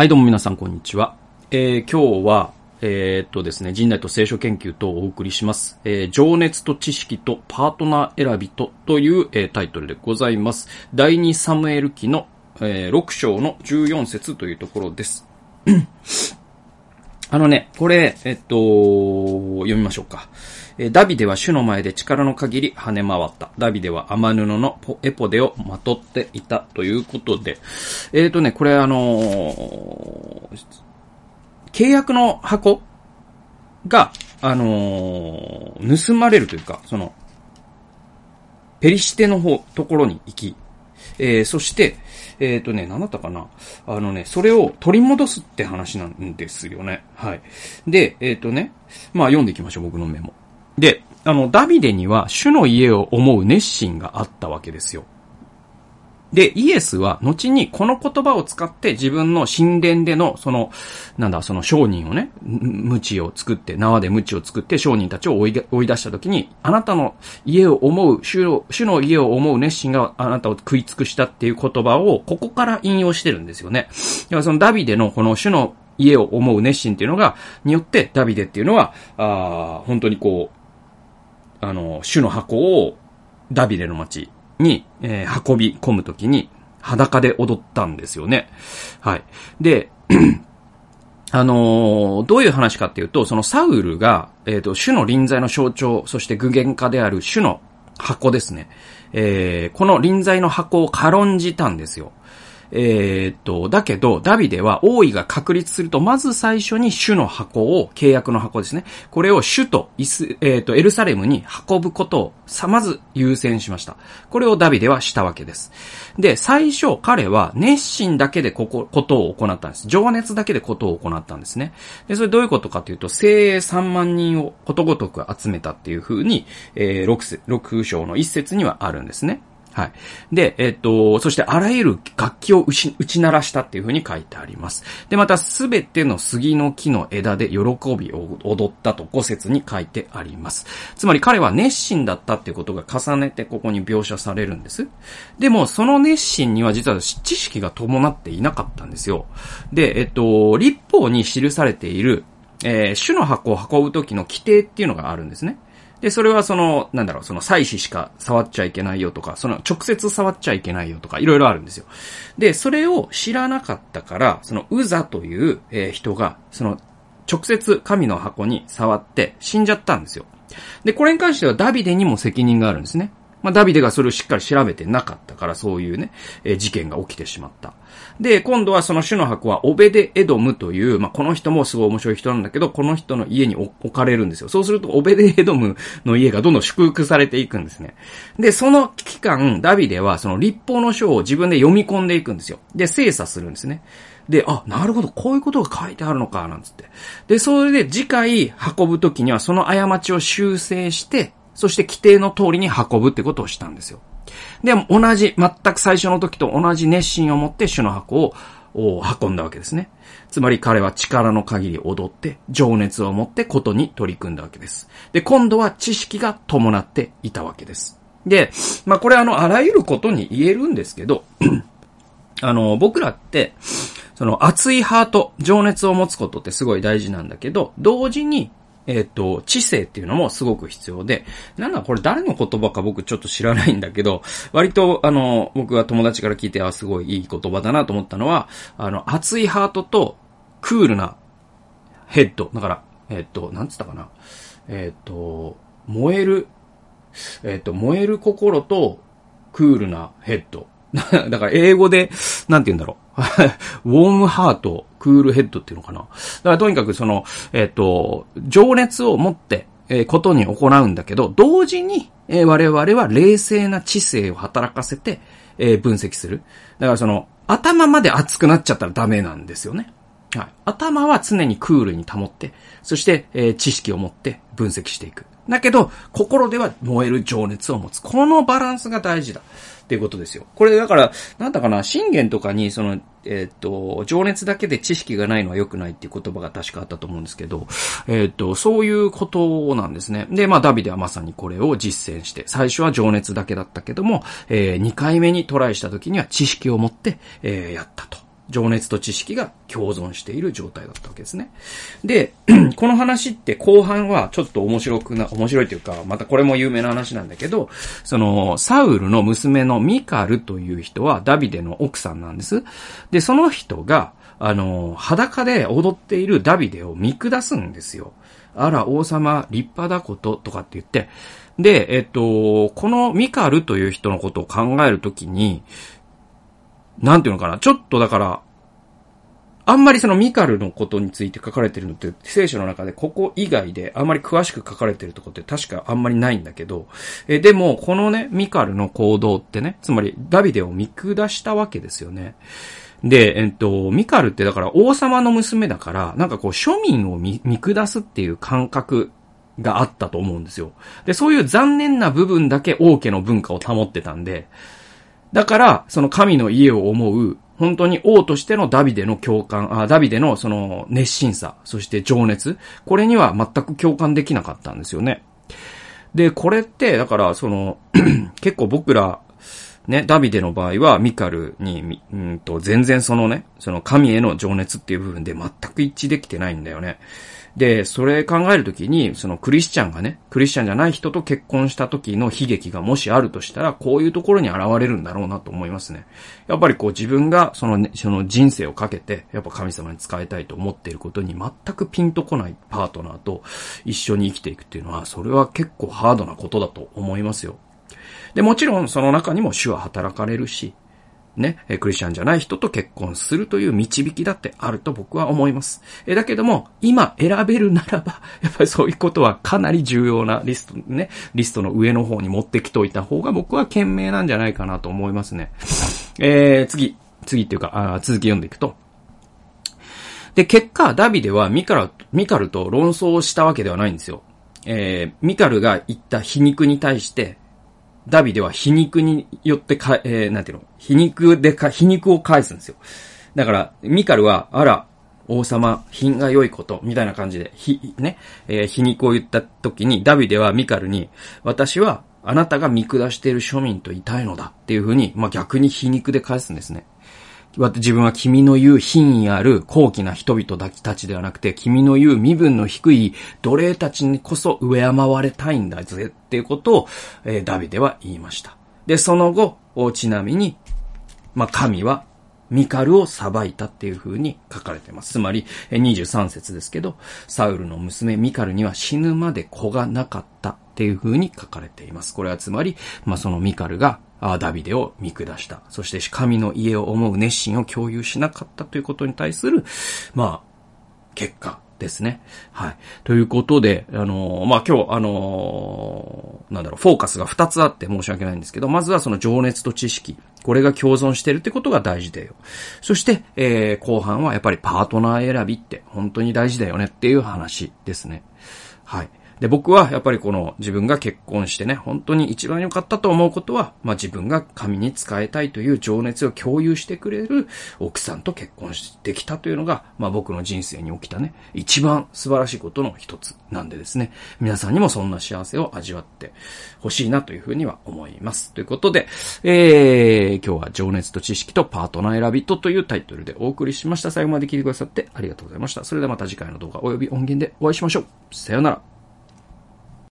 はい、どうも皆さん、こんにちは。えー、今日は、えー、っとですね、人内と聖書研究とお送りします。えー、情熱と知識とパートナー選びとという、えー、タイトルでございます。第2サムエル記の、えー、6章の14節というところです。あのね、これ、えっと、読みましょうか。ダビデは主の前で力の限り跳ね回った。ダビデは雨布のエポデをまとっていたということで、えっ、ー、とね、これあのー、契約の箱が、あのー、盗まれるというか、その、ペリシテの方、ところに行き、えー、そして、えっ、ー、とね、何だったかなあのね、それを取り戻すって話なんですよね。はい。で、えっ、ー、とね、まあ読んでいきましょう、僕のメモ。で、あの、ダビデには主の家を思う熱心があったわけですよ。で、イエスは後にこの言葉を使って自分の神殿での、その、なんだ、その商人をね、無知を作って、縄で無知を作って商人たちを追い追い出した時に、あなたの家を思う、主の、主の家を思う熱心があなたを食い尽くしたっていう言葉を、ここから引用してるんですよね。だからそのダビデのこの主の家を思う熱心っていうのが、によってダビデっていうのは、あ本当にこう、あの、主の箱をダビデの町に、えー、運び込むときに裸で踊ったんですよね。はい。で、あのー、どういう話かっていうと、そのサウルが、えっ、ー、と、主の臨在の象徴、そして具現化である主の箱ですね。えー、この臨在の箱を軽んじたんですよ。えー、っと、だけど、ダビデは王位が確立すると、まず最初に主の箱を、契約の箱ですね。これを主とイス、えー、っと、エルサレムに運ぶことを、さまず優先しました。これをダビデはしたわけです。で、最初、彼は熱心だけでここ、ことを行ったんです。情熱だけでことを行ったんですね。で、それどういうことかというと、精鋭3万人をことごとく集めたっていう風に、えー、6, 6章の一節にはあるんですね。はい。で、えっと、そしてあらゆる楽器を打ち、打ち鳴らしたっていう風に書いてあります。で、またすべての杉の木の枝で喜びを踊ったと五節に書いてあります。つまり彼は熱心だったっていうことが重ねてここに描写されるんです。でも、その熱心には実は知識が伴っていなかったんですよ。で、えっと、立法に記されている、えー、種の箱を運ぶ時の規定っていうのがあるんですね。で、それはその、なんだろう、その祭祀しか触っちゃいけないよとか、その直接触っちゃいけないよとか、いろいろあるんですよ。で、それを知らなかったから、そのウザという、えー、人が、その直接神の箱に触って死んじゃったんですよ。で、これに関してはダビデにも責任があるんですね。まあ、ダビデがそれをしっかり調べてなかったから、そういうね、えー、事件が起きてしまった。で、今度はその主の箱はオベデ・エドムという、まあ、この人もすごい面白い人なんだけど、この人の家に置かれるんですよ。そうすると、オベデ・エドムの家がどんどん祝福されていくんですね。で、その期間、ダビデはその立法の書を自分で読み込んでいくんですよ。で、精査するんですね。で、あ、なるほど、こういうことが書いてあるのか、なんつって。で、それで次回運ぶときにはその過ちを修正して、そして規定の通りに運ぶってことをしたんですよ。で、同じ、全く最初の時と同じ熱心を持って主の箱を運んだわけですね。つまり彼は力の限り踊って、情熱を持ってことに取り組んだわけです。で、今度は知識が伴っていたわけです。で、まあこれあの、あらゆることに言えるんですけど、あの、僕らって、その熱いハート、情熱を持つことってすごい大事なんだけど、同時にえっ、ー、と、知性っていうのもすごく必要で、なんだこれ誰の言葉か僕ちょっと知らないんだけど、割とあの、僕が友達から聞いて、あ、すごいいい言葉だなと思ったのは、あの、熱いハートとクールなヘッド。だから、えっ、ー、と、なんつったかな。えっ、ー、と、燃える、えっ、と、燃える心とクールなヘッド。だから英語で、なんて言うんだろう。ウォームハート、クールヘッドっていうのかな。だからとにかくその、えっ、ー、と、情熱を持って、えー、ことに行うんだけど、同時に、えー、我々は冷静な知性を働かせて、えー、分析する。だからその、頭まで熱くなっちゃったらダメなんですよね。はい。頭は常にクールに保って、そして、えー、知識を持って分析していく。だけど、心では燃える情熱を持つ。このバランスが大事だ。っていうことですよ。これだから、なんだかな、信玄とかに、その、えっ、と、情熱だけで知識がないのは良くないっていう言葉が確かあったと思うんですけど、えっ、と、そういうことなんですね。で、まあ、ダビデはまさにこれを実践して、最初は情熱だけだったけども、えー、2回目にトライした時には知識を持って、えー、やったと。情熱と知識が共存している状態だったわけですね。で、この話って後半はちょっと面白くな、面白いというか、またこれも有名な話なんだけど、その、サウルの娘のミカルという人はダビデの奥さんなんです。で、その人が、あの、裸で踊っているダビデを見下すんですよ。あら、王様、立派だこととかって言って、で、えっと、このミカルという人のことを考えるときに、なんていうのかな、ちょっとだから、あんまりそのミカルのことについて書かれてるのって聖書の中でここ以外であんまり詳しく書かれてるとこって確かあんまりないんだけど、えでもこのね、ミカルの行動ってね、つまりダビデを見下したわけですよね。で、えっと、ミカルってだから王様の娘だから、なんかこう庶民を見下すっていう感覚があったと思うんですよ。で、そういう残念な部分だけ王家の文化を保ってたんで、だから、その神の家を思う、本当に王としてのダビデの共感、あダビデのその熱心さ、そして情熱、これには全く共感できなかったんですよね。で、これって、だから、その 結構僕ら、ね、ダビデの場合はミカルに、うんと、全然そのね、その神への情熱っていう部分で全く一致できてないんだよね。で、それ考えるときに、そのクリスチャンがね、クリスチャンじゃない人と結婚した時の悲劇がもしあるとしたら、こういうところに現れるんだろうなと思いますね。やっぱりこう自分がその、ね、その人生をかけて、やっぱ神様に使いたいと思っていることに全くピンとこないパートナーと一緒に生きていくっていうのは、それは結構ハードなことだと思いますよ。で、もちろんその中にも主は働かれるし、ね、クリスチャンじゃない人と結婚するという導きだってあると僕は思います。えだけども、今選べるならば、やっぱりそういうことはかなり重要なリスト、ね、リストの上の方に持ってきておいた方が僕は賢明なんじゃないかなと思いますね。えー、次、次っていうか、あ続き読んでいくと。で、結果、ダビデはミカル、ミカルと論争をしたわけではないんですよ。えー、ミカルが言った皮肉に対して、ダビデは皮肉によってか、えー、なんていうの、皮肉でか、皮肉を返すんですよ。だから、ミカルは、あら、王様、品が良いこと、みたいな感じで、ひ、ね、えー、皮肉を言った時に、ダビデはミカルに、私は、あなたが見下している庶民といたいのだっていうふうに、まあ、逆に皮肉で返すんですね。自分は君の言う品位ある高貴な人々たちではなくて、君の言う身分の低い奴隷たちにこそ敬われたいんだぜっていうことを、えー、ダビデは言いました。で、その後、ちなみに、まあ、神はミカルを裁いたっていう風に書かれています。つまり、23節ですけど、サウルの娘ミカルには死ぬまで子がなかったっていう風に書かれています。これはつまり、まあ、そのミカルがダビデを見下した。そして神の家を思う熱心を共有しなかったということに対する、まあ、結果ですね。はい。ということで、あの、まあ、今日、あの、なんだろう、フォーカスが2つあって申し訳ないんですけど、まずはその情熱と知識。これが共存してるってことが大事だよ。そして、えー、後半はやっぱりパートナー選びって本当に大事だよねっていう話ですね。はい。で、僕はやっぱりこの自分が結婚してね、本当に一番良かったと思うことは、まあ自分が神に仕えたいという情熱を共有してくれる奥さんと結婚してきたというのが、まあ僕の人生に起きたね、一番素晴らしいことの一つなんでですね、皆さんにもそんな幸せを味わってほしいなというふうには思います。ということで、えー、今日は情熱と知識とパートナー選びとというタイトルでお送りしました。最後まで聞いてくださってありがとうございました。それではまた次回の動画及び音源でお会いしましょう。さようなら。